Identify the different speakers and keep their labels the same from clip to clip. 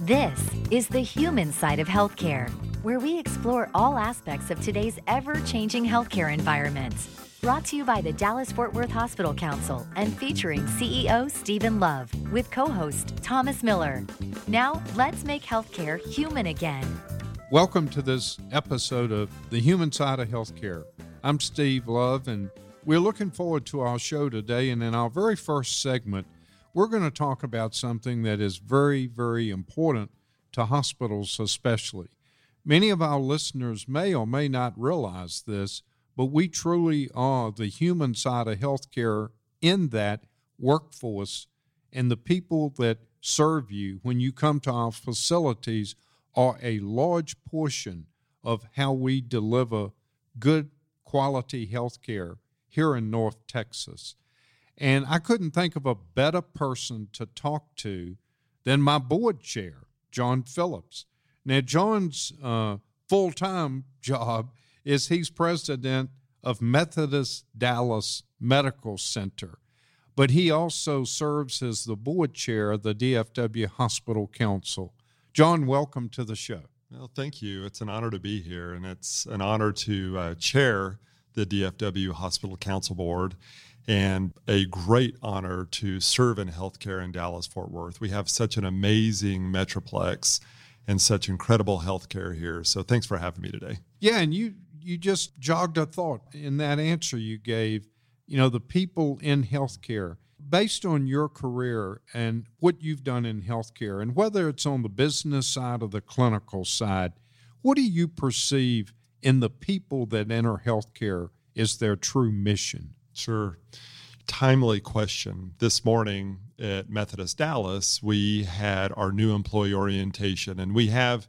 Speaker 1: This is the human side of healthcare, where we explore all aspects of today's ever changing healthcare environment. Brought to you by the Dallas Fort Worth Hospital Council and featuring CEO Stephen Love with co host Thomas Miller. Now, let's make healthcare human again.
Speaker 2: Welcome to this episode of The Human Side of Healthcare. I'm Steve Love, and we're looking forward to our show today. And in our very first segment, we're going to talk about something that is very, very important to hospitals, especially. Many of our listeners may or may not realize this, but we truly are the human side of healthcare in that workforce, and the people that serve you when you come to our facilities are a large portion of how we deliver good quality health care here in North Texas. And I couldn't think of a better person to talk to than my board chair, John Phillips. Now, John's uh, full time job is he's president of Methodist Dallas Medical Center, but he also serves as the board chair of the DFW Hospital Council. John, welcome to the show.
Speaker 3: Well, thank you. It's an honor to be here, and it's an honor to uh, chair the DFW Hospital Council Board and a great honor to serve in healthcare in Dallas Fort Worth. We have such an amazing metroplex and such incredible healthcare here. So thanks for having me today.
Speaker 2: Yeah, and you you just jogged a thought in that answer you gave. You know, the people in healthcare, based on your career and what you've done in healthcare, and whether it's on the business side or the clinical side, what do you perceive in the people that enter healthcare is their true mission?
Speaker 3: Sure. Timely question. This morning at Methodist Dallas, we had our new employee orientation, and we have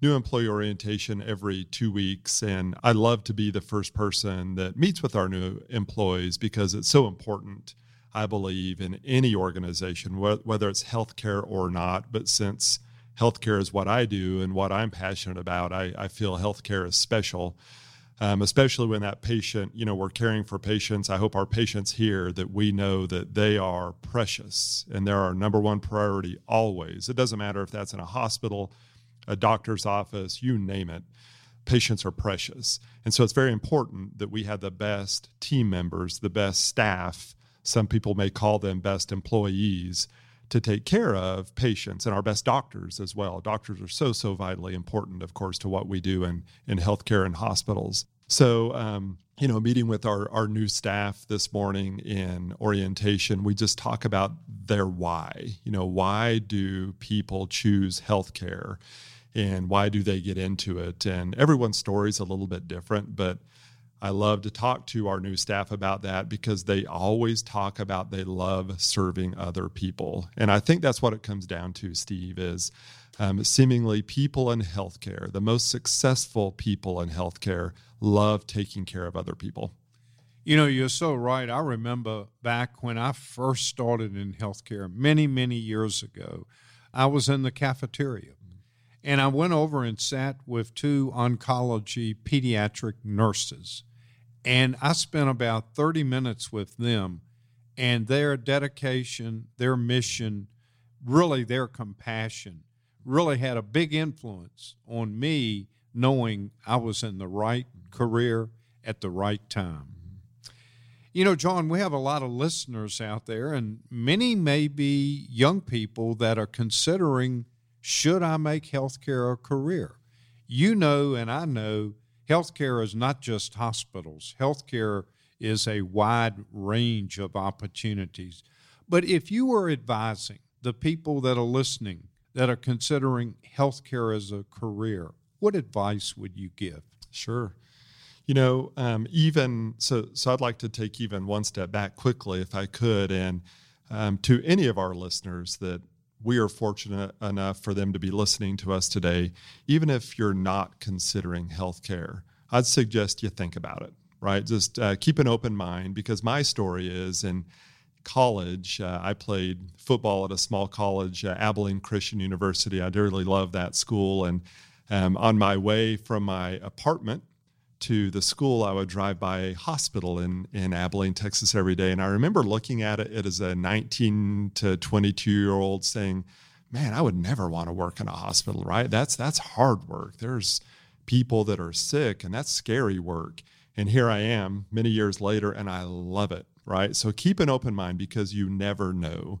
Speaker 3: new employee orientation every two weeks. And I love to be the first person that meets with our new employees because it's so important, I believe, in any organization, whether it's healthcare or not. But since healthcare is what I do and what I'm passionate about, I, I feel healthcare is special um, especially when that patient, you know, we're caring for patients. I hope our patients hear that we know that they are precious and they're our number one priority always. It doesn't matter if that's in a hospital, a doctor's office, you name it. Patients are precious. And so it's very important that we have the best team members, the best staff. Some people may call them best employees to take care of patients and our best doctors as well. Doctors are so, so vitally important, of course, to what we do in, in healthcare and hospitals. So, um, you know, meeting with our, our new staff this morning in orientation, we just talk about their why. You know, why do people choose healthcare and why do they get into it? And everyone's story is a little bit different, but I love to talk to our new staff about that because they always talk about they love serving other people. And I think that's what it comes down to, Steve, is um, seemingly people in healthcare, the most successful people in healthcare, love taking care of other people.
Speaker 2: You know, you're so right. I remember back when I first started in healthcare many, many years ago, I was in the cafeteria and I went over and sat with two oncology pediatric nurses and I spent about 30 minutes with them, and their dedication, their mission, really their compassion, really had a big influence on me knowing I was in the right career at the right time. You know, John, we have a lot of listeners out there, and many may be young people that are considering should I make healthcare a career? You know, and I know healthcare is not just hospitals, healthcare is a wide range of opportunities. But if you were advising the people that are listening that are considering healthcare as a career, what advice would you give?
Speaker 3: Sure. You know, um, even so, so I'd like to take even one step back quickly, if I could, and um, to any of our listeners that we are fortunate enough for them to be listening to us today, even if you're not considering healthcare. I'd suggest you think about it, right? Just uh, keep an open mind because my story is in college, uh, I played football at a small college, uh, Abilene Christian University. I dearly love that school. And um, on my way from my apartment to the school, I would drive by a hospital in, in Abilene, Texas every day. And I remember looking at it as a 19 to 22 year old saying, man, I would never want to work in a hospital, right? That's that's hard work. There's people that are sick and that's scary work. And here I am many years later and I love it, right? So keep an open mind because you never know.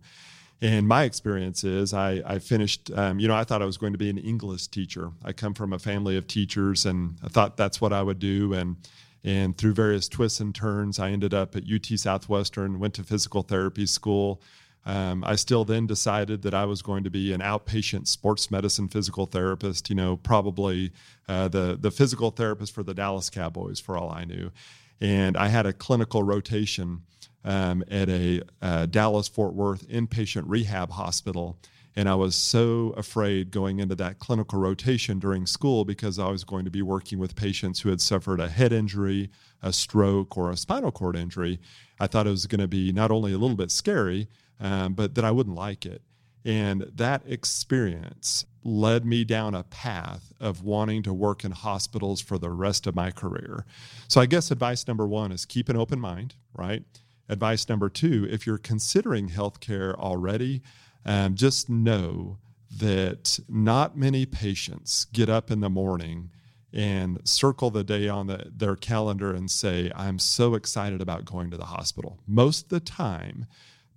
Speaker 3: And my experience is I, I finished, um, you know, I thought I was going to be an English teacher. I come from a family of teachers and I thought that's what I would do. And and through various twists and turns, I ended up at UT Southwestern, went to physical therapy school. Um, I still then decided that I was going to be an outpatient sports medicine physical therapist, you know, probably uh, the, the physical therapist for the Dallas Cowboys, for all I knew. And I had a clinical rotation um, at a uh, Dallas Fort Worth inpatient rehab hospital. And I was so afraid going into that clinical rotation during school because I was going to be working with patients who had suffered a head injury, a stroke, or a spinal cord injury. I thought it was going to be not only a little bit scary, um, but that I wouldn't like it. And that experience led me down a path of wanting to work in hospitals for the rest of my career. So I guess advice number one is keep an open mind, right? Advice number two, if you're considering healthcare already, um, just know that not many patients get up in the morning and circle the day on the, their calendar and say, I'm so excited about going to the hospital. Most of the time,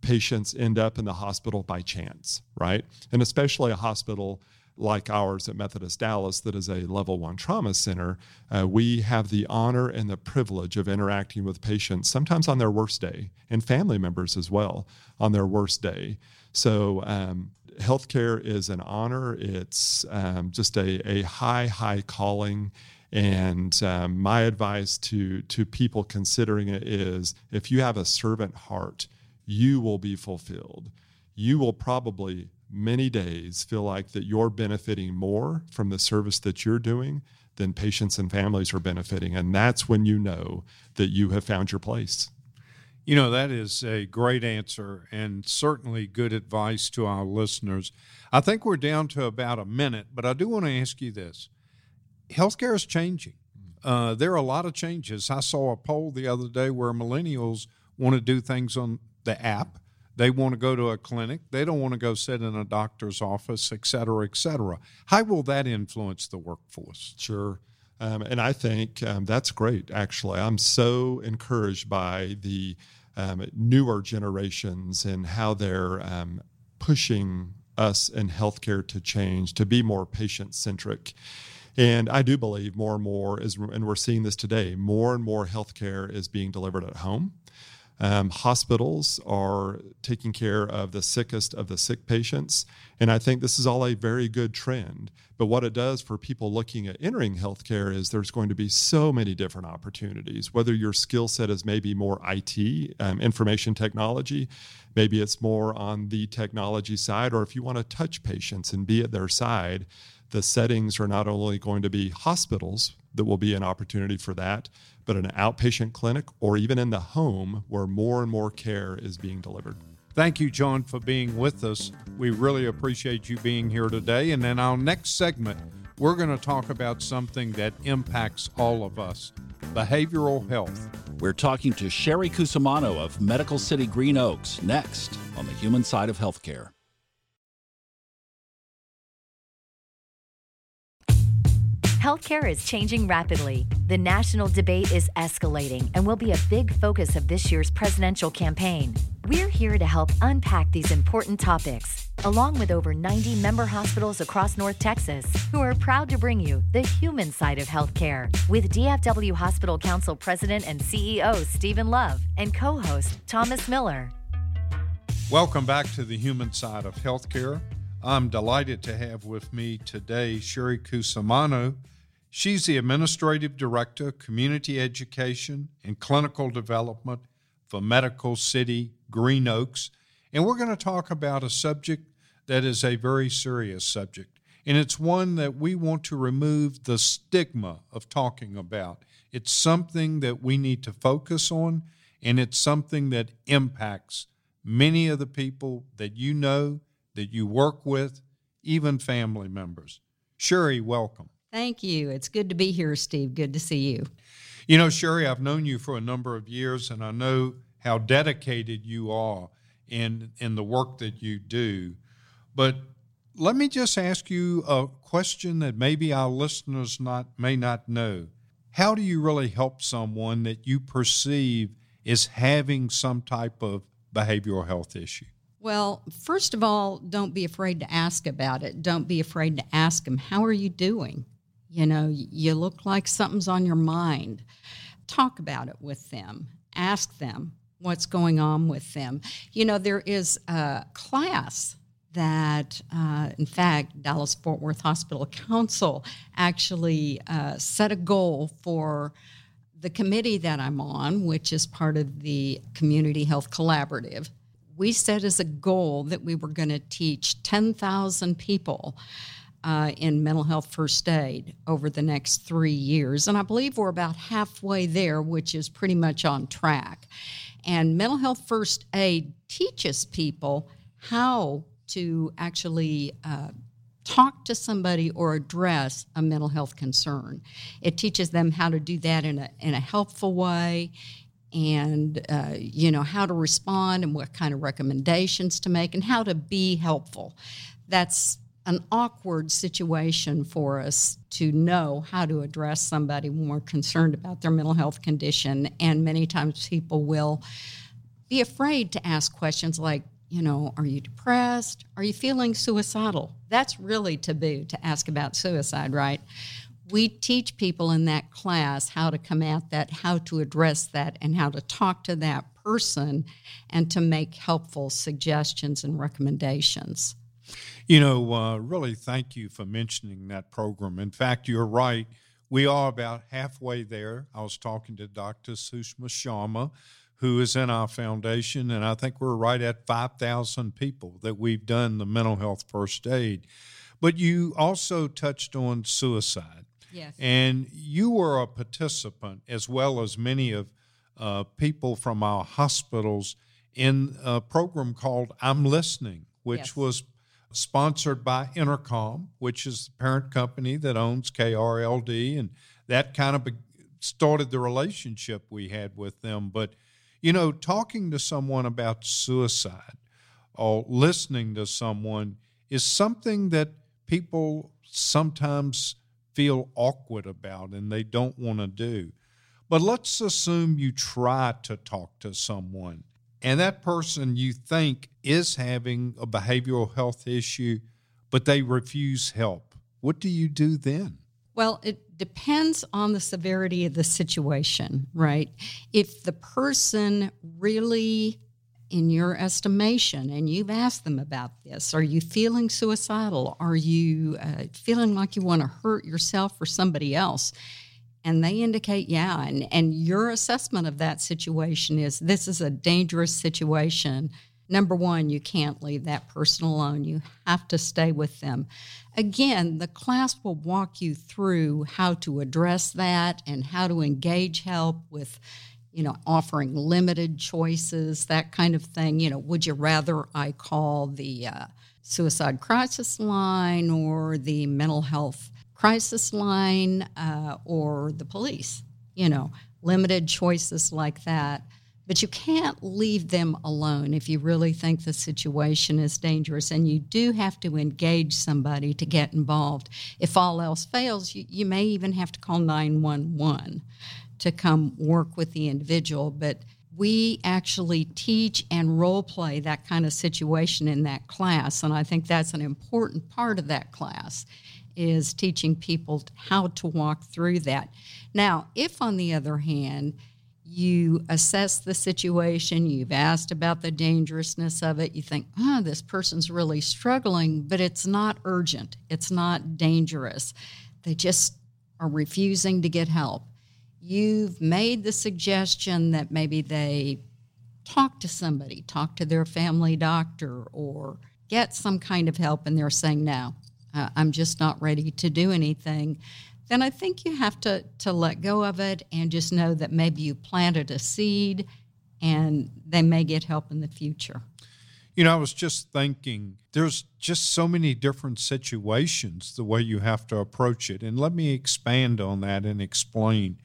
Speaker 3: patients end up in the hospital by chance, right? And especially a hospital like ours at Methodist Dallas, that is a level one trauma center, uh, we have the honor and the privilege of interacting with patients sometimes on their worst day and family members as well on their worst day. So, um, healthcare is an honor. It's um, just a, a high, high calling. And um, my advice to, to people considering it is if you have a servant heart, you will be fulfilled. You will probably many days feel like that you're benefiting more from the service that you're doing than patients and families are benefiting. And that's when you know that you have found your place.
Speaker 2: You know, that is a great answer and certainly good advice to our listeners. I think we're down to about a minute, but I do want to ask you this healthcare is changing. Uh, there are a lot of changes. I saw a poll the other day where millennials want to do things on the app. They want to go to a clinic. They don't want to go sit in a doctor's office, et cetera, et cetera. How will that influence the workforce?
Speaker 3: Sure. Um, and I think um, that's great, actually. I'm so encouraged by the um, newer generations and how they're um, pushing us in healthcare to change, to be more patient centric. And I do believe more and more is, and we're seeing this today, more and more healthcare is being delivered at home. Um, hospitals are taking care of the sickest of the sick patients. And I think this is all a very good trend. But what it does for people looking at entering healthcare is there's going to be so many different opportunities, whether your skill set is maybe more IT, um, information technology, maybe it's more on the technology side, or if you want to touch patients and be at their side, the settings are not only going to be hospitals that will be an opportunity for that, but an outpatient clinic or even in the home where more and more care is being delivered.
Speaker 2: Thank you, John, for being with us. We really appreciate you being here today. And in our next segment, we're going to talk about something that impacts all of us behavioral health.
Speaker 4: We're talking to Sherry Cusumano of Medical City Green Oaks next on the human side of healthcare.
Speaker 1: Healthcare is changing rapidly. The national debate is escalating and will be a big focus of this year's presidential campaign. We're here to help unpack these important topics, along with over 90 member hospitals across North Texas, who are proud to bring you the human side of healthcare with DFW Hospital Council President and CEO Stephen Love and co host Thomas Miller.
Speaker 2: Welcome back to the human side of healthcare. I'm delighted to have with me today Sherry Cusumano. She's the Administrative Director, Community Education and Clinical Development for Medical City Green Oaks. And we're going to talk about a subject that is a very serious subject. And it's one that we want to remove the stigma of talking about. It's something that we need to focus on, and it's something that impacts many of the people that you know, that you work with, even family members. Sherry, welcome.
Speaker 5: Thank you. It's good to be here, Steve. Good to see you.
Speaker 2: You know, Sherry, I've known you for a number of years, and I know how dedicated you are in in the work that you do. But let me just ask you a question that maybe our listeners not may not know. How do you really help someone that you perceive is having some type of behavioral health issue?
Speaker 5: Well, first of all, don't be afraid to ask about it. Don't be afraid to ask them, How are you doing? You know, you look like something's on your mind. Talk about it with them, ask them what's going on with them. You know, there is a class that, uh, in fact, Dallas Fort Worth Hospital Council actually uh, set a goal for the committee that I'm on, which is part of the Community Health Collaborative. We set as a goal that we were going to teach 10,000 people uh, in mental health first aid over the next three years. And I believe we're about halfway there, which is pretty much on track. And mental health first aid teaches people how to actually uh, talk to somebody or address a mental health concern. It teaches them how to do that in a, in a helpful way and uh, you know how to respond and what kind of recommendations to make and how to be helpful that's an awkward situation for us to know how to address somebody when we're concerned about their mental health condition. And many times people will be afraid to ask questions like, you know, are you depressed? Are you feeling suicidal? That's really taboo to ask about suicide, right? We teach people in that class how to come at that, how to address that, and how to talk to that person and to make helpful suggestions and recommendations.
Speaker 2: You know, uh, really thank you for mentioning that program. In fact, you're right. We are about halfway there. I was talking to Dr. Sushma Sharma, who is in our foundation, and I think we're right at 5,000 people that we've done the mental health first aid. But you also touched on suicide.
Speaker 5: Yes.
Speaker 2: And you were a participant, as well as many of uh, people from our hospitals, in a program called I'm Listening, which yes. was sponsored by Entercom, which is the parent company that owns KRLD, and that kind of started the relationship we had with them. But you know, talking to someone about suicide or listening to someone is something that people sometimes feel awkward about and they don't want to do. But let's assume you try to talk to someone and that person you think is having a behavioral health issue, but they refuse help. What do you do then?
Speaker 5: Well, it depends on the severity of the situation, right? If the person really, in your estimation, and you've asked them about this, are you feeling suicidal? Are you uh, feeling like you want to hurt yourself or somebody else? And they indicate yeah and, and your assessment of that situation is this is a dangerous situation. Number one you can't leave that person alone. You have to stay with them. Again the class will walk you through how to address that and how to engage help with you know offering limited choices that kind of thing. You know would you rather i call the uh, suicide crisis line or the mental health crisis line uh, or the police, you know, limited choices like that. But you can't leave them alone if you really think the situation is dangerous. And you do have to engage somebody to get involved. If all else fails, you, you may even have to call 911 to come work with the individual. But we actually teach and role play that kind of situation in that class. And I think that's an important part of that class is teaching people how to walk through that. Now, if on the other hand, you assess the situation, you've asked about the dangerousness of it, you think, oh, this person's really struggling, but it's not urgent, it's not dangerous. They just are refusing to get help. You've made the suggestion that maybe they talk to somebody, talk to their family doctor, or get some kind of help, and they're saying, no, uh, I'm just not ready to do anything, then I think you have to, to let go of it and just know that maybe you planted a seed and they may get help in the future.
Speaker 2: You know, I was just thinking there's just so many different situations the way you have to approach it. And let me expand on that and explain.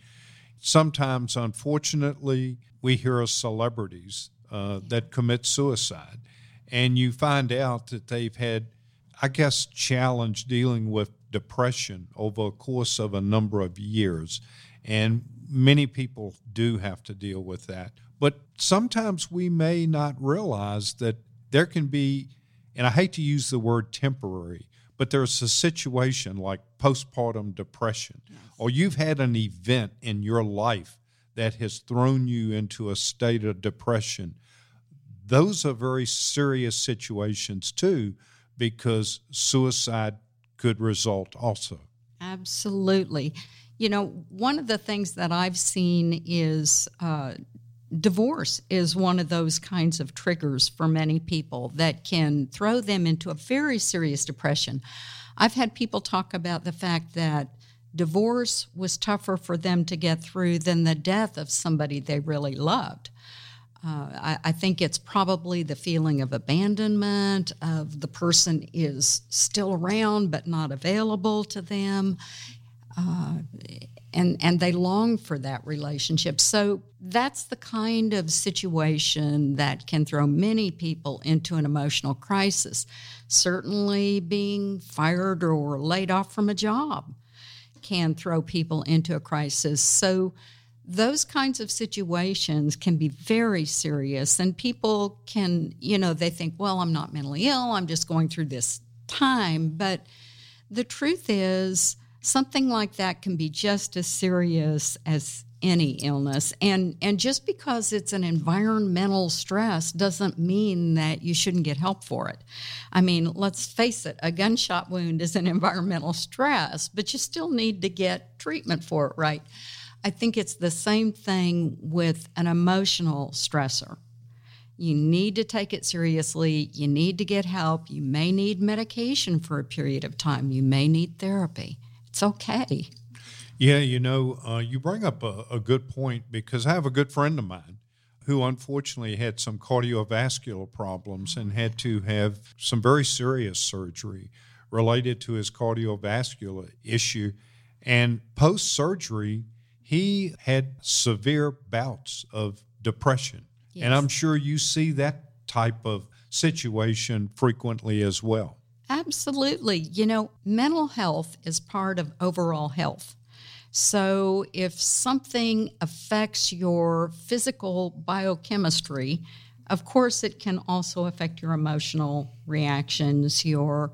Speaker 2: Sometimes, unfortunately, we hear of celebrities uh, that commit suicide, and you find out that they've had I guess, challenge dealing with depression over a course of a number of years. And many people do have to deal with that. But sometimes we may not realize that there can be, and I hate to use the word temporary, but there's a situation like postpartum depression, yes. or you've had an event in your life that has thrown you into a state of depression. Those are very serious situations too, because suicide could result also.
Speaker 5: Absolutely. You know, one of the things that I've seen is uh, divorce is one of those kinds of triggers for many people that can throw them into a very serious depression. I've had people talk about the fact that divorce was tougher for them to get through than the death of somebody they really loved. Uh, I, I, think it's probably the feeling of abandonment, of the person is still around but not available to them. Uh, and, and they long for that relationship. So that's the kind of situation that can throw many people into an emotional crisis. Certainly, being fired or laid off from a job can throw people into a crisis. So, those kinds of situations can be very serious and people can you know they think well i'm not mentally ill i'm just going through this time but the truth is something like that can be just as serious as any illness and and just because it's an environmental stress doesn't mean that you shouldn't get help for it. I mean let's face it a gunshot wound is an environmental stress but you still need to get treatment for it right I think it's the same thing with an emotional stressor. You need to take it seriously. You need to get help. You may need medication for a period of time. You may need therapy. It's okay.
Speaker 2: Yeah, you know, uh, you bring up a, a good point because I have a good friend of mine who unfortunately had some cardiovascular problems and had to have some very serious surgery related to his cardiovascular issue. And post surgery, he had severe bouts of depression. Yes. And I'm sure you see that type of situation frequently as well.
Speaker 5: Absolutely. You know, mental health is part of overall health. So if something affects your physical biochemistry, of course, it can also affect your emotional reactions, your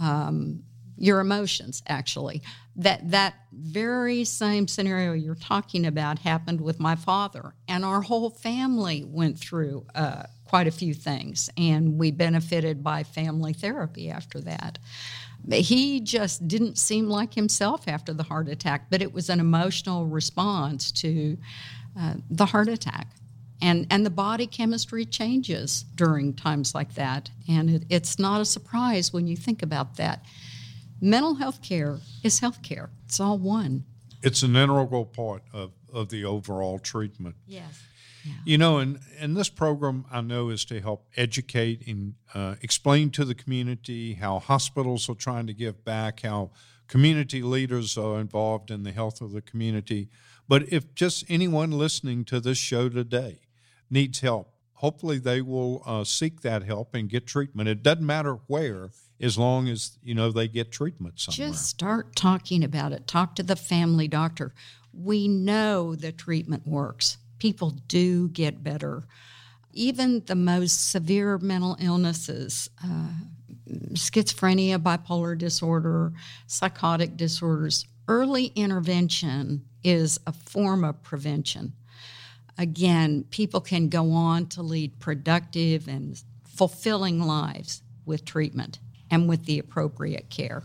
Speaker 5: um, your emotions actually that that very same scenario you're talking about happened with my father. And our whole family went through uh, quite a few things and we benefited by family therapy after that. He just didn't seem like himself after the heart attack but it was an emotional response to uh, the heart attack. And and the body chemistry changes during times like that. And it, it's not a surprise when you think about that mental health care is health care. It's all one.
Speaker 2: It's an integral part of, of the overall treatment.
Speaker 5: Yes.
Speaker 2: Yeah. You know, and, and this program I know is to help educate and uh, explain to the community how hospitals are trying to give back, how community leaders are involved in the health of the community. But if just anyone listening to this show today needs help, hopefully they will uh, seek that help and get treatment. It doesn't matter where, as long as you know they get treatment somewhere.
Speaker 5: Just start talking about it. Talk to the family doctor. We know the treatment works. People do get better. Even the most severe mental illnesses, uh, schizophrenia, bipolar disorder, psychotic disorders, early intervention is a form of prevention. Again, people can go on to lead productive and fulfilling lives with treatment and with the appropriate care.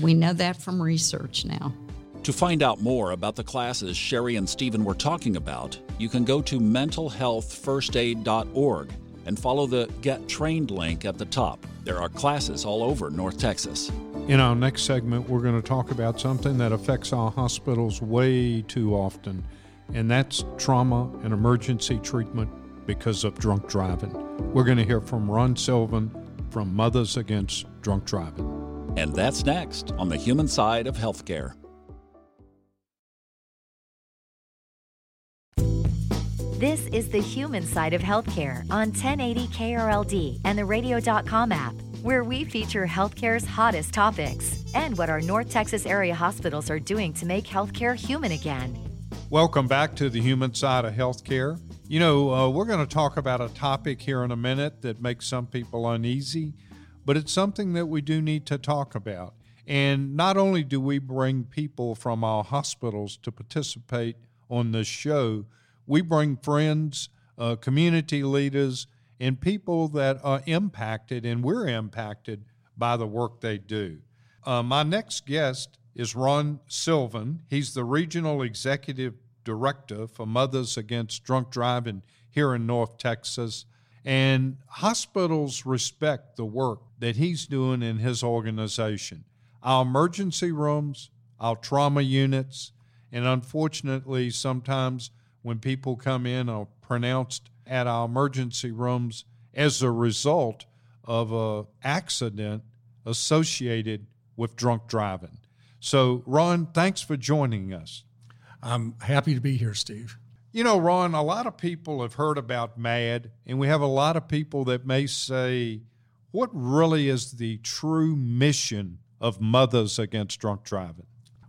Speaker 5: We know that from research now.
Speaker 4: To find out more about the classes Sherry and Stephen were talking about, you can go to mentalhealthfirstaid.org and follow the Get Trained link at the top. There are classes all over North Texas.
Speaker 2: In our next segment, we're going to talk about something that affects our hospitals way too often, and that's trauma and emergency treatment because of drunk driving. We're going to hear from Ron Sylvan from Mothers Against Drunk Driving.
Speaker 4: And that's next on the human side of healthcare.
Speaker 1: This is the human side of healthcare on 1080 KRLD and the radio.com app. where we feature healthcare's hottest topics and what our North Texas area hospitals are doing to make healthcare human again.
Speaker 2: Welcome back to the human side of healthcare. You know, uh, we're going to talk about a topic here in a minute that makes some people uneasy, but it's something that we do need to talk about. And not only do we bring people from our hospitals to participate on this show, we bring friends, uh, community leaders, and people that are impacted, and we're impacted by the work they do. Uh, my next guest is Ron Sylvan. He's the Regional Executive Director for Mothers Against Drunk Driving here in North Texas. And hospitals respect the work that he's doing in his organization. Our emergency rooms, our trauma units, and unfortunately, sometimes when people come in are pronounced at our emergency rooms as a result of an accident associated with drunk driving. So, Ron, thanks for joining us.
Speaker 6: I'm happy to be here, Steve.
Speaker 2: You know, Ron, a lot of people have heard about MADD, and we have a lot of people that may say, what really is the true mission of Mothers Against Drunk Driving?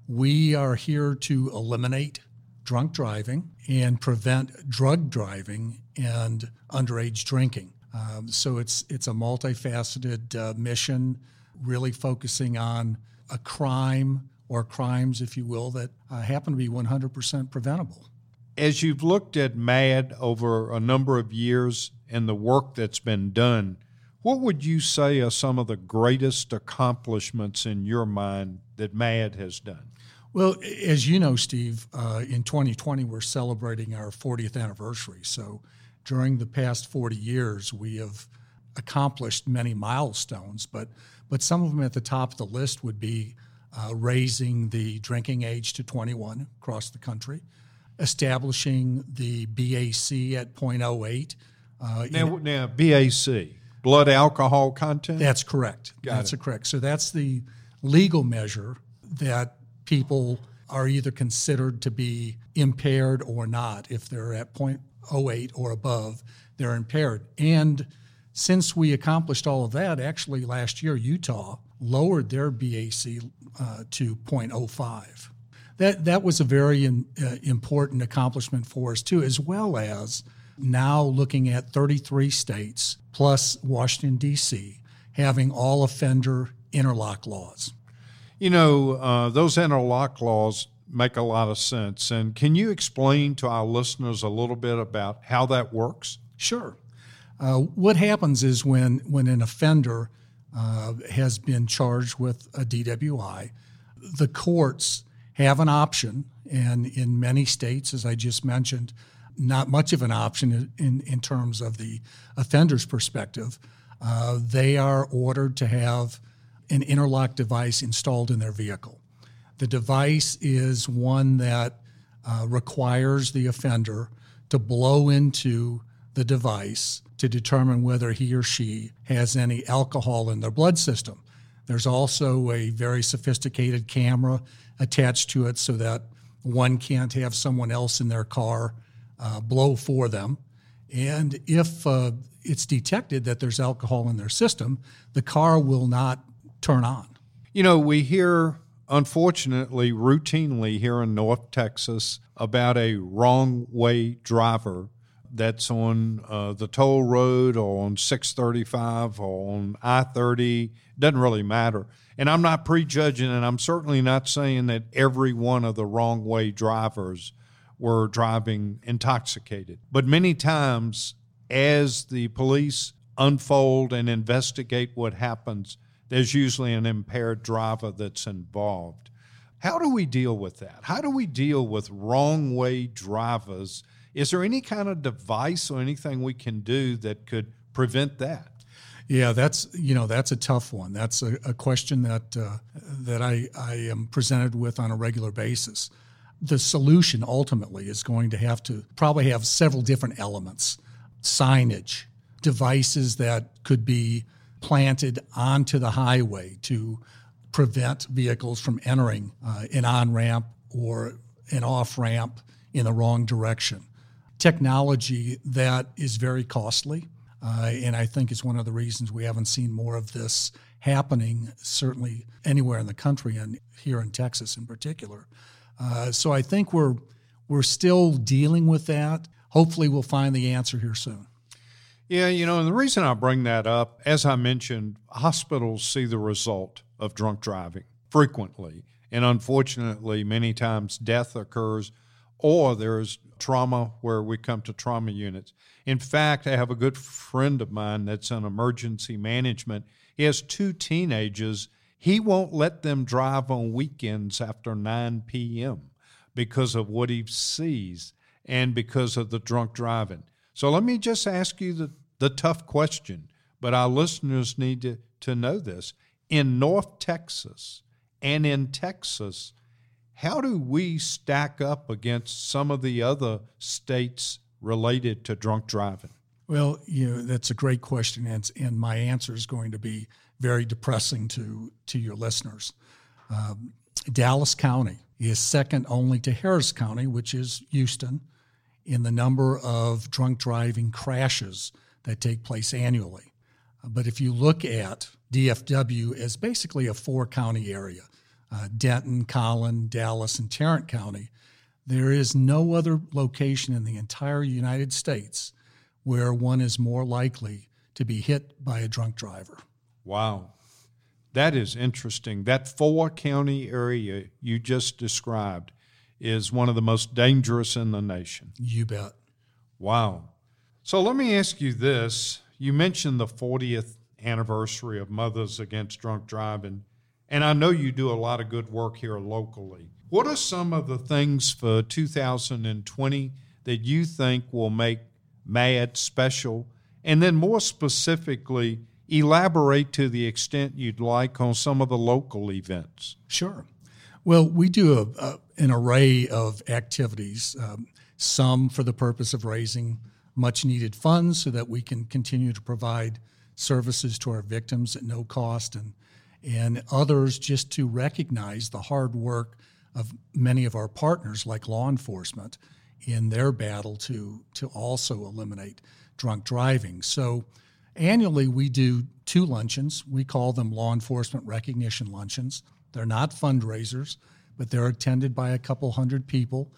Speaker 6: We are here to eliminate drunk driving and prevent drug driving and underage drinking. Um, so it's it's a multifaceted uh, mission, really focusing on a crime or crimes, if you will, that uh, happen to be 100% preventable.
Speaker 2: As you've looked at MADD over a number of years and the work that's been done, what would you say are some of the greatest accomplishments in your mind that MADD has done?
Speaker 6: Well, as you know, Steve, uh, in 2020, we're celebrating our 40th anniversary. So during the past 40 years, we have accomplished many milestones, but, but some of them at the top of the list would be uh, raising the drinking age to 21 across the country, establishing the BAC at 0.08.
Speaker 2: Uh, now, now, BAC, blood alcohol content?
Speaker 6: That's correct. Got that's correct. So that's the legal measure that people are either considered to be impaired or not. If they're at 0.08 or above, they're impaired. And since we accomplished all of that, actually last year, Utah lowered their BAC uh, to 0.05. That, that was a very in, uh, important accomplishment for us, too, as well as now looking at 33 states plus Washington, D.C., having all offender interlock laws.
Speaker 2: You know, uh, those interlock laws make a lot of sense. And can you explain to our listeners a little bit about how that works?
Speaker 6: Sure. Uh, what happens is when, when an offender uh, has been charged with a DWI, the courts have an option, and in many states, as I just mentioned, not much of an option in, in terms of the offender's perspective. Uh, they are ordered to have an interlock device installed in their vehicle. The device is one that uh, requires the offender to blow into the device to determine whether he or she has any alcohol in their blood system. There's also a very sophisticated camera attached to it so that one can't have someone else in their car uh, blow for them. And if uh, it's detected that there's alcohol in their system, the car will not turn on.
Speaker 2: You know, we hear, unfortunately, routinely here in North Texas about a wrong way driver that's on uh, the toll road or on 635 or on I 30. Doesn't really matter. And I'm not prejudging, and I'm certainly not saying that every one of the wrong way drivers were driving intoxicated. But many times, as the police unfold and investigate what happens, there's usually an impaired driver that's involved. How do we deal with that? How do we deal with wrong way drivers? Is there any kind of device or anything we can do that could prevent that?
Speaker 6: Yeah, that's you know that's a tough one. That's a, a question that uh, that I, I am presented with on a regular basis. The solution ultimately is going to have to probably have several different elements: signage, devices that could be planted onto the highway to prevent vehicles from entering uh, an on ramp or an off ramp in the wrong direction. Technology that is very costly. Uh, and I think it's one of the reasons we haven't seen more of this happening, certainly anywhere in the country and here in Texas in particular. Uh, so I think we're we're still dealing with that. Hopefully, we'll find the answer here soon.
Speaker 2: Yeah, you know, and the reason I bring that up, as I mentioned, hospitals see the result of drunk driving frequently. And unfortunately, many times death occurs or there's trauma where we come to trauma units. In fact, I have a good friend of mine that's in emergency management. He has two teenagers. He won't let them drive on weekends after 9 p.m. because of what he sees and because of the drunk driving. So let me just ask you the, the tough question, but our listeners need to, to know this. In North Texas and in Texas, how do we stack up against some of the other states related to drunk driving?
Speaker 6: Well, you know, that's a great question, and, and my answer is going to be very depressing to, to your listeners. Um, Dallas County is second only to Harris County, which is Houston, in the number of drunk driving crashes that take place annually. But if you look at DFW as basically a four county area, uh, Denton, Collin, Dallas, and Tarrant County, there is no other location in the entire United States where one is more likely to be hit by a drunk driver.
Speaker 2: Wow. That is interesting. That four county area you just described is one of the most dangerous in the nation.
Speaker 6: You bet.
Speaker 2: Wow. So let me ask you this. You mentioned the 40th anniversary of Mothers Against Drunk Driving. And I know you do a lot of good work here locally. What are some of the things for 2020 that you think will make MADD special? And then, more specifically, elaborate to the extent you'd like on some of the local events.
Speaker 6: Sure. Well, we do a, a, an array of activities, um, some for the purpose of raising much needed funds so that we can continue to provide services to our victims at no cost and and others just to recognize the hard work of many of our partners, like law enforcement, in their battle to, to also eliminate drunk driving. So annually, we do two luncheons. We call them law enforcement recognition luncheons. They're not fundraisers, but they're attended by a couple hundred people.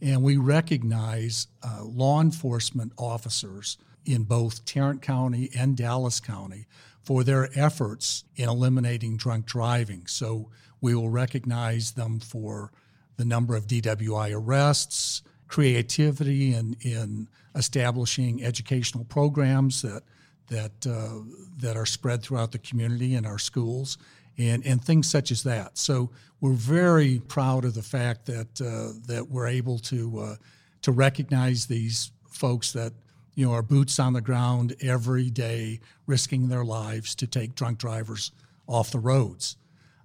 Speaker 6: And we recognize uh, law enforcement officers in both Tarrant County and Dallas County for their efforts in eliminating drunk driving. So we will recognize them for the number of DWI arrests, creativity in, in establishing educational programs that that uh, that are spread throughout the community and our schools, and and things such as that. So we're very proud of the fact that uh, that we're able to uh, to recognize these folks that you know, are boots on the ground every day, risking their lives to take drunk drivers off the roads.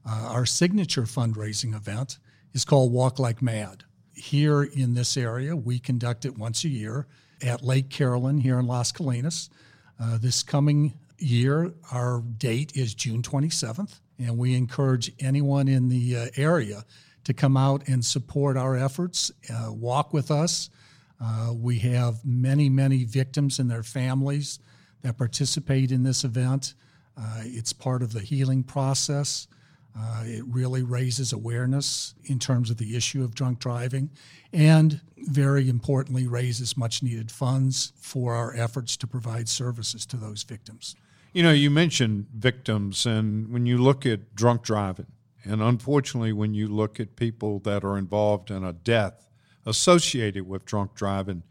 Speaker 6: Uh, our signature fundraising event is called Walk Like MADD. Here in this area, we conduct it once a year at Lake Carolyn here in Las Colinas. Uh, this coming year, our date is June 27th, and we encourage anyone in the uh, area to come out and support our efforts, uh, walk with us, uh, we have many, many victims and their families that participate in this event. Uh, it's part of the healing process. Uh, it really raises awareness in terms of the issue of drunk driving and, very importantly, raises much needed funds for our efforts to provide services to those victims.
Speaker 2: You know, you mentioned victims, and when you look at drunk driving, and unfortunately, when you look at people that are involved in a death, associated with drunk driving.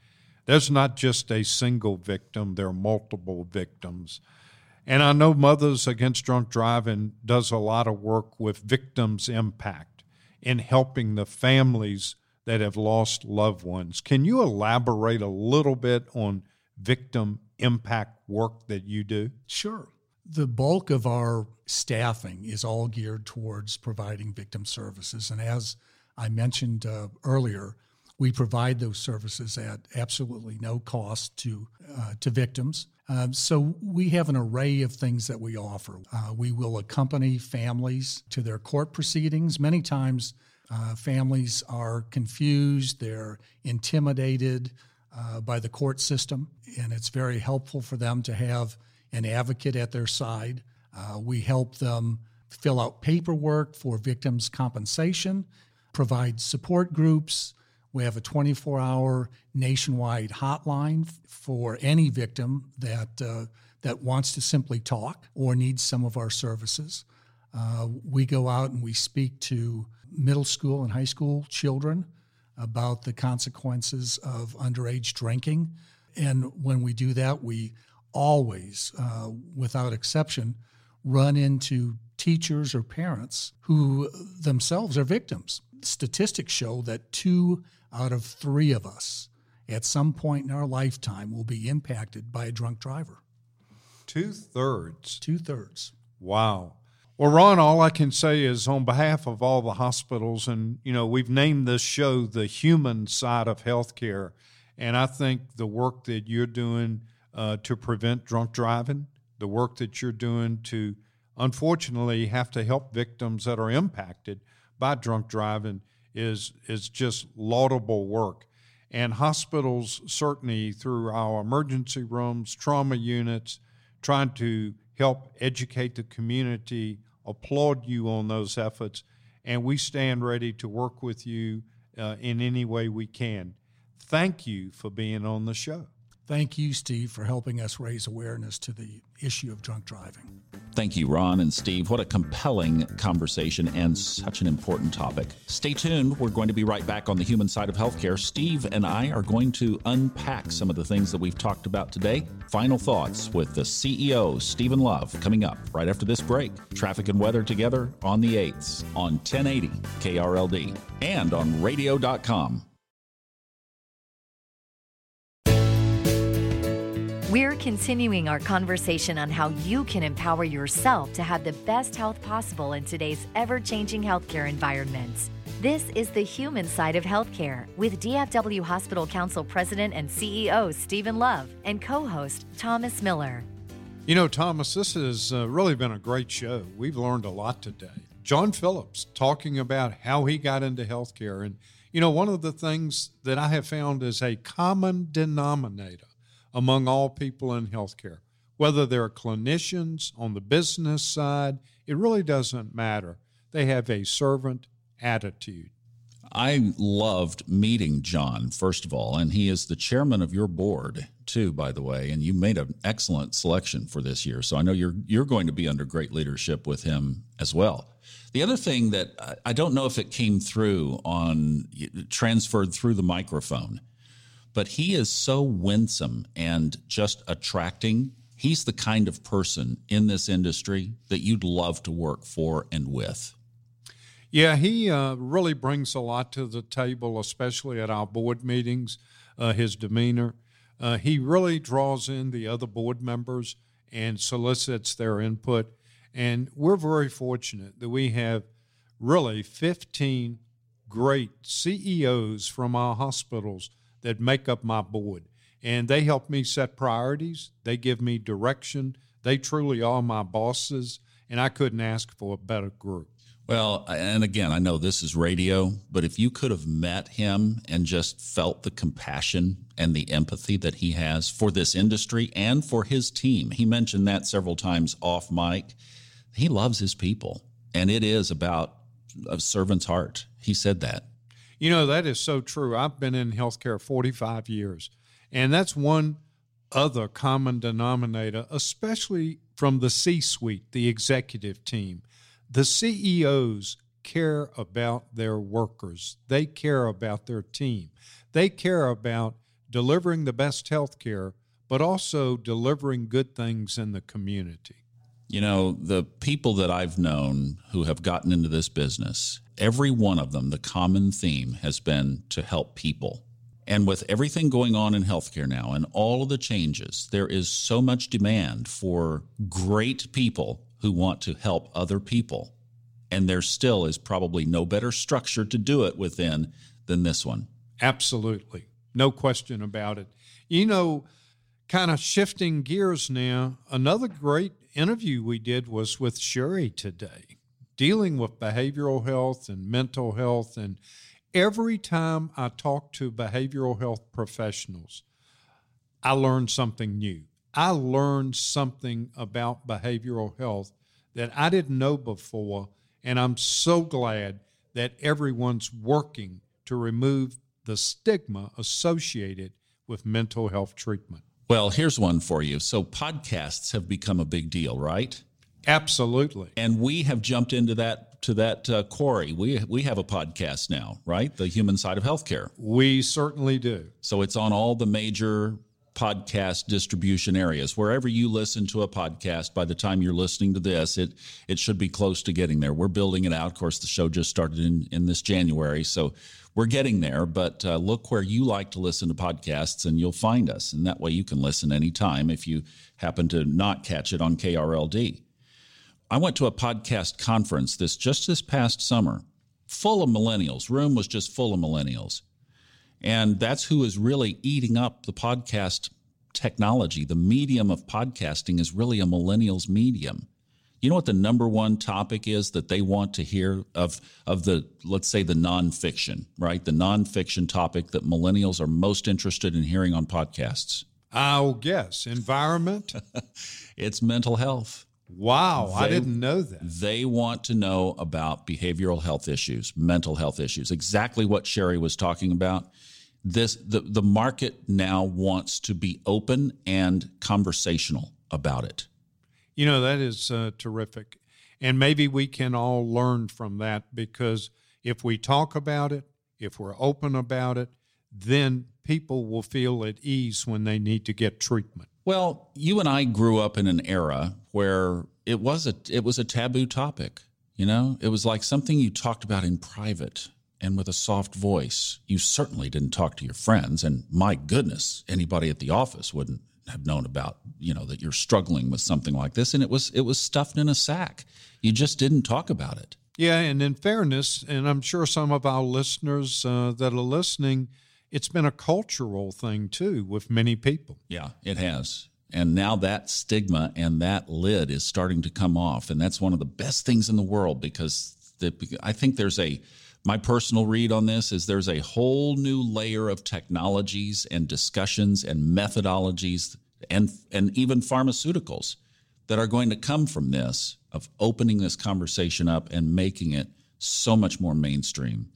Speaker 2: There's not just a single victim, there are multiple victims. And I know Mothers Against Drunk Driving does a lot of work with victims' impact in helping the families that have lost loved ones. Can you elaborate a little bit on victim impact work that you do?
Speaker 6: Sure. The bulk of our staffing is all geared towards providing victim services. And as I mentioned uh, earlier, we provide those services at absolutely no cost to uh, to victims. Uh, so we have an array of things that we offer. Uh, we will accompany families to their court proceedings. Many times, uh, families are confused, they're intimidated, uh, by the court system, and it's very helpful for them to have an advocate at their side. Uh, we help them fill out paperwork for victims' compensation, provide support groups. We have a 24 hour nationwide hotline for any victim that, uh, that wants to simply talk or needs some of our services. Uh, we go out and we speak to middle school and high school children about the consequences of underage drinking. And when we do that, we always, uh, without exception, run into teachers or parents who themselves are victims. Statistics show that two out of three of us at some point in our lifetime will be impacted by a drunk driver.
Speaker 2: Two thirds.
Speaker 6: Two thirds.
Speaker 2: Wow. Well, Ron, all I can say is on behalf of all the hospitals, and you know, we've named this show the human side of healthcare, and I think the work that you're doing uh, to prevent drunk driving, the work that you're doing to, unfortunately, have to help victims that are impacted by drunk driving is is just laudable work. And hospitals certainly through our emergency rooms, trauma units, trying to help educate the community applaud you on those efforts, and we stand ready to work with you uh, in any way we can. Thank you for being on the show.
Speaker 6: Thank you, Steve, for helping us raise awareness to the issue of drunk driving.
Speaker 4: Thank you, Ron and Steve. What a compelling conversation and such an important topic. Stay tuned. We're going to be right back on the human side of healthcare. Steve and I are going to unpack some of the things that we've talked about today. Final thoughts with the CEO, Stephen Love, coming up right after this break. Traffic and weather together on the 8th on 1080 KRLD and on radio.com.
Speaker 1: We're continuing our conversation on how you can empower yourself to have the best health possible in today's ever changing healthcare environment. This is the human side of healthcare with DFW Hospital Council President and CEO Stephen Love and co host Thomas Miller.
Speaker 2: You know, Thomas, this has uh, really been a great show. We've learned a lot today. John Phillips talking about how he got into healthcare. And, you know, one of the things that I have found is a common denominator among all people in healthcare. Whether they're clinicians on the business side, it really doesn't matter. They have a servant attitude.
Speaker 4: I loved meeting John, first of all, and he is the chairman of your board too, by the way. And you made an excellent selection for this year, so I know you're you're going to be under great leadership with him as well. The other thing that I don't know if it came through on transferred through the microphone but he is so winsome and just attracting. He's the kind of person in this industry that you'd love to work for and with.
Speaker 2: Yeah, he uh, really brings a lot to the table, especially at our board meetings. Uh, his demeanor. Uh, he really draws in the other board members and solicits their input. And we're very fortunate that we have really 15 great CEOs from our hospitals that make up my board. And they help me set priorities, they give me direction. They truly are my bosses, and I couldn't ask for a better group.
Speaker 4: Well, and again, I know this is radio, but if you could have met him and just felt the compassion and the empathy that he has for this industry and for his team, he mentioned that several times off mic. He loves his people, and it is about a servant's heart. He said that.
Speaker 2: You know, that is so true. I've been in healthcare 45 years, and that's one other common denominator, especially from the C suite, the executive team. The CEOs care about their workers, they care about their team, they care about delivering the best health care, but also delivering good things in the community.
Speaker 4: You know, the people that I've known who have gotten into this business, every one of them, the common theme has been to help people. And with everything going on in healthcare now and all of the changes, there is so much demand for great people who want to help other people. And there still is probably no better structure to do it within than this one.
Speaker 2: Absolutely. No question about it. You know, kind of shifting gears now, another great interview we did was with Sherry today, dealing with behavioral health and mental health. And Every time I talk to behavioral health professionals, I learn something new. I learned something about behavioral health that I didn't know before, and I'm so glad that everyone's working to remove the stigma associated with mental health treatment.
Speaker 4: Well, here's one for you. So, podcasts have become a big deal, right?
Speaker 2: Absolutely.
Speaker 4: And we have jumped into that to that uh, quarry. We we have a podcast now, right? The human side of healthcare.
Speaker 2: We certainly do.
Speaker 4: So it's on all the major podcast distribution areas. Wherever you listen to a podcast, by the time you're listening to this, it it should be close to getting there. We're building it out. Of course, the show just started in in this January, so we're getting there. But uh, look where you like to listen to podcasts, and you'll find us. And that way, you can listen anytime if you happen to not catch it on KRLD. I went to a podcast conference this just this past summer, full of millennials. Room was just full of millennials. And that's who is really eating up the podcast technology. The medium of podcasting is really a millennials medium. You know what the number one topic is that they want to hear of of the let's say the nonfiction, right? The nonfiction topic that millennials are most interested in hearing on podcasts.
Speaker 2: I'll guess environment.
Speaker 4: it's mental health.
Speaker 2: Wow,
Speaker 4: They-
Speaker 2: I didn't know that.
Speaker 4: They want to know about behavioral health issues, mental health issues, exactly what Sherry was talking about. This the, the market now wants to be open and conversational about it.
Speaker 2: You know, that is uh, terrific. And maybe we can all learn from that because if we talk about it, if we're open about it, then people will feel at ease when they need to get treatment.
Speaker 4: Well, you and I grew up in an era where it was a it was a taboo topic. You know, it was like something you talked about in private and with a soft voice. You certainly didn't talk to your friends, and my goodness, anybody at the office wouldn't have known about you know that you're struggling with something like this. And it was it was stuffed in a sack. You just didn't talk about it.
Speaker 2: Yeah, and in fairness, and I'm sure some of our listeners uh, that are listening, it's been a cultural thing too with many people.
Speaker 4: Yeah, it has. And now that stigma and that lid is starting to come off. And that's one of the best things in the world because the, I think there's a, my personal read on this is there's a whole new layer of technologies and discussions and methodologies and, and even pharmaceuticals that are going to come from this of opening this conversation up and making it so much more mainstream.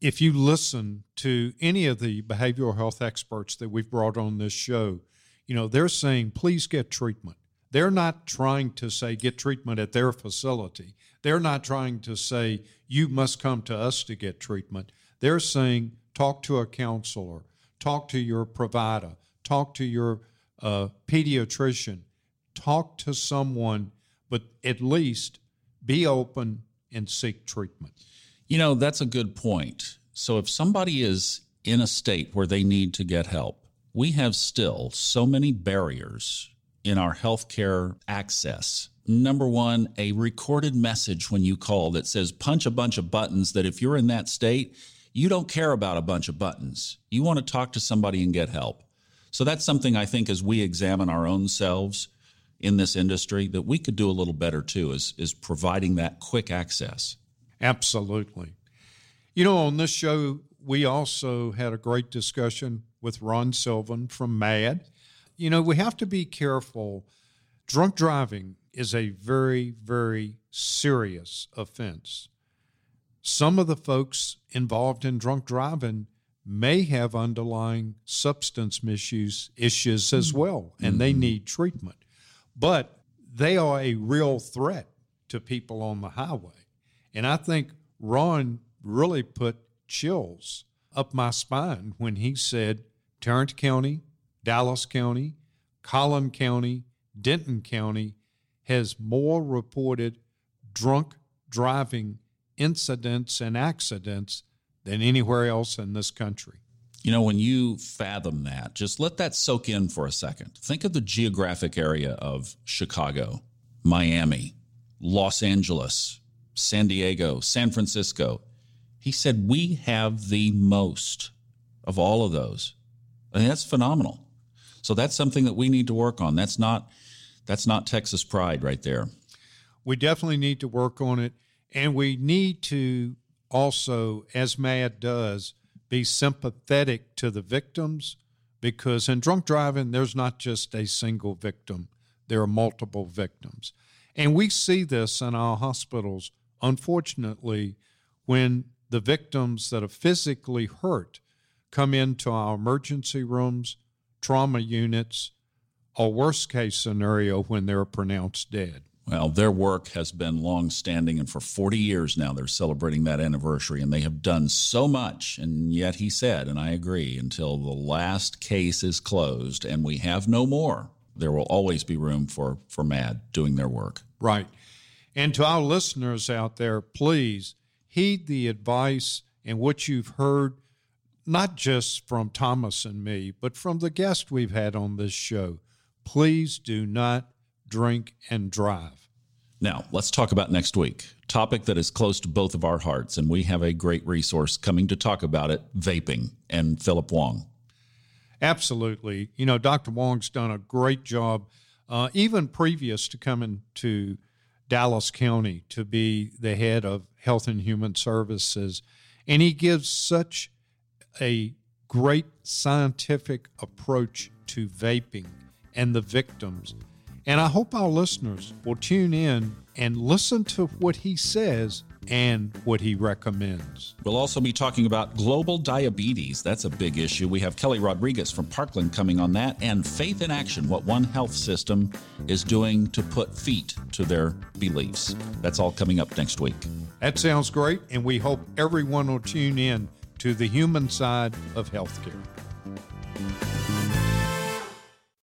Speaker 2: if you listen to any of the behavioral health experts that we've brought on this show, you know, they're saying, please get treatment. They're not trying to say get treatment at their facility. They're not trying to say you must come to us to get treatment. They're saying talk to a counselor, talk to your provider, talk to your uh, pediatrician, talk to someone, but at least be open and seek treatment.
Speaker 4: You know, that's a good point. So if somebody is in a state where they need to get help, we have still so many barriers in our healthcare access. Number one, a recorded message when you call that says punch a bunch of buttons that if you're in that state, you don't care about a bunch of buttons. You want to talk to somebody and get help. So that's something I think as we examine our own selves in this industry that we could do a little better too is is providing that quick access.
Speaker 2: Absolutely. You know, on this show, we also had a great discussion with Ron Sylvan from MADD. You know, we have to be careful. Drunk driving is a very, very serious offense. Some of the folks involved in drunk driving may have underlying substance misuse issues as mm-hmm. well, and they mm-hmm. need treatment. But they are a real threat to people on the highway. And I think Ron really put chills up my spine when he said Tarrant County, Dallas County, Collin County, Denton County has more reported drunk driving incidents and accidents than anywhere else in this country.
Speaker 4: You know, when you fathom that, just let that soak in for a second. Think of the geographic area of Chicago, Miami, Los Angeles, San Diego, San Francisco. He said we have the most of all of those. I mean, that's phenomenal. So that's something that we need to work on. That's not that's not Texas pride right there.
Speaker 2: we definitely need to work on it and we need to also, as MADD does, be sympathetic to the victims because in drunk driving, there's not just a single victim, there are multiple victims. And we see this in our hospitals, unfortunately, when the victims that are physically hurt come into our emergency rooms, trauma units, or worst case scenario when they're pronounced dead.
Speaker 4: Well, their work has been long standing, and for 40 years now, they're celebrating that anniversary, and they have done so much. And yet, he said, and I agree, until the last case is closed and we have no more, there will always be room for, for MADD doing their work.
Speaker 2: Right. And to our listeners out there, please heed the advice and what you've heard, not just from Thomas and me, but from the guests we've had on this show. Please do not drink, and drive.
Speaker 4: Now, let's talk about next week. Topic that is close to both of our hearts, and we have a great resource coming to talk about it vaping and Philip Huang.
Speaker 2: Absolutely. You know, Dr. Huang's done a great job, uh, even previous to coming to Dallas County to be the head of Health and Human Services. And he gives such a great scientific approach to vaping and the victims and I hope our listeners will tune in and listen to what he says and what he recommends.
Speaker 4: We'll also be talking about global diabetes. That's a big issue. We have Kelly Rodriguez from Parkland coming on that, and Faith in Action, what One Health System is doing to put feet to their beliefs. That's all coming up next week.
Speaker 2: That sounds great, and we hope everyone will tune in to the human side of healthcare.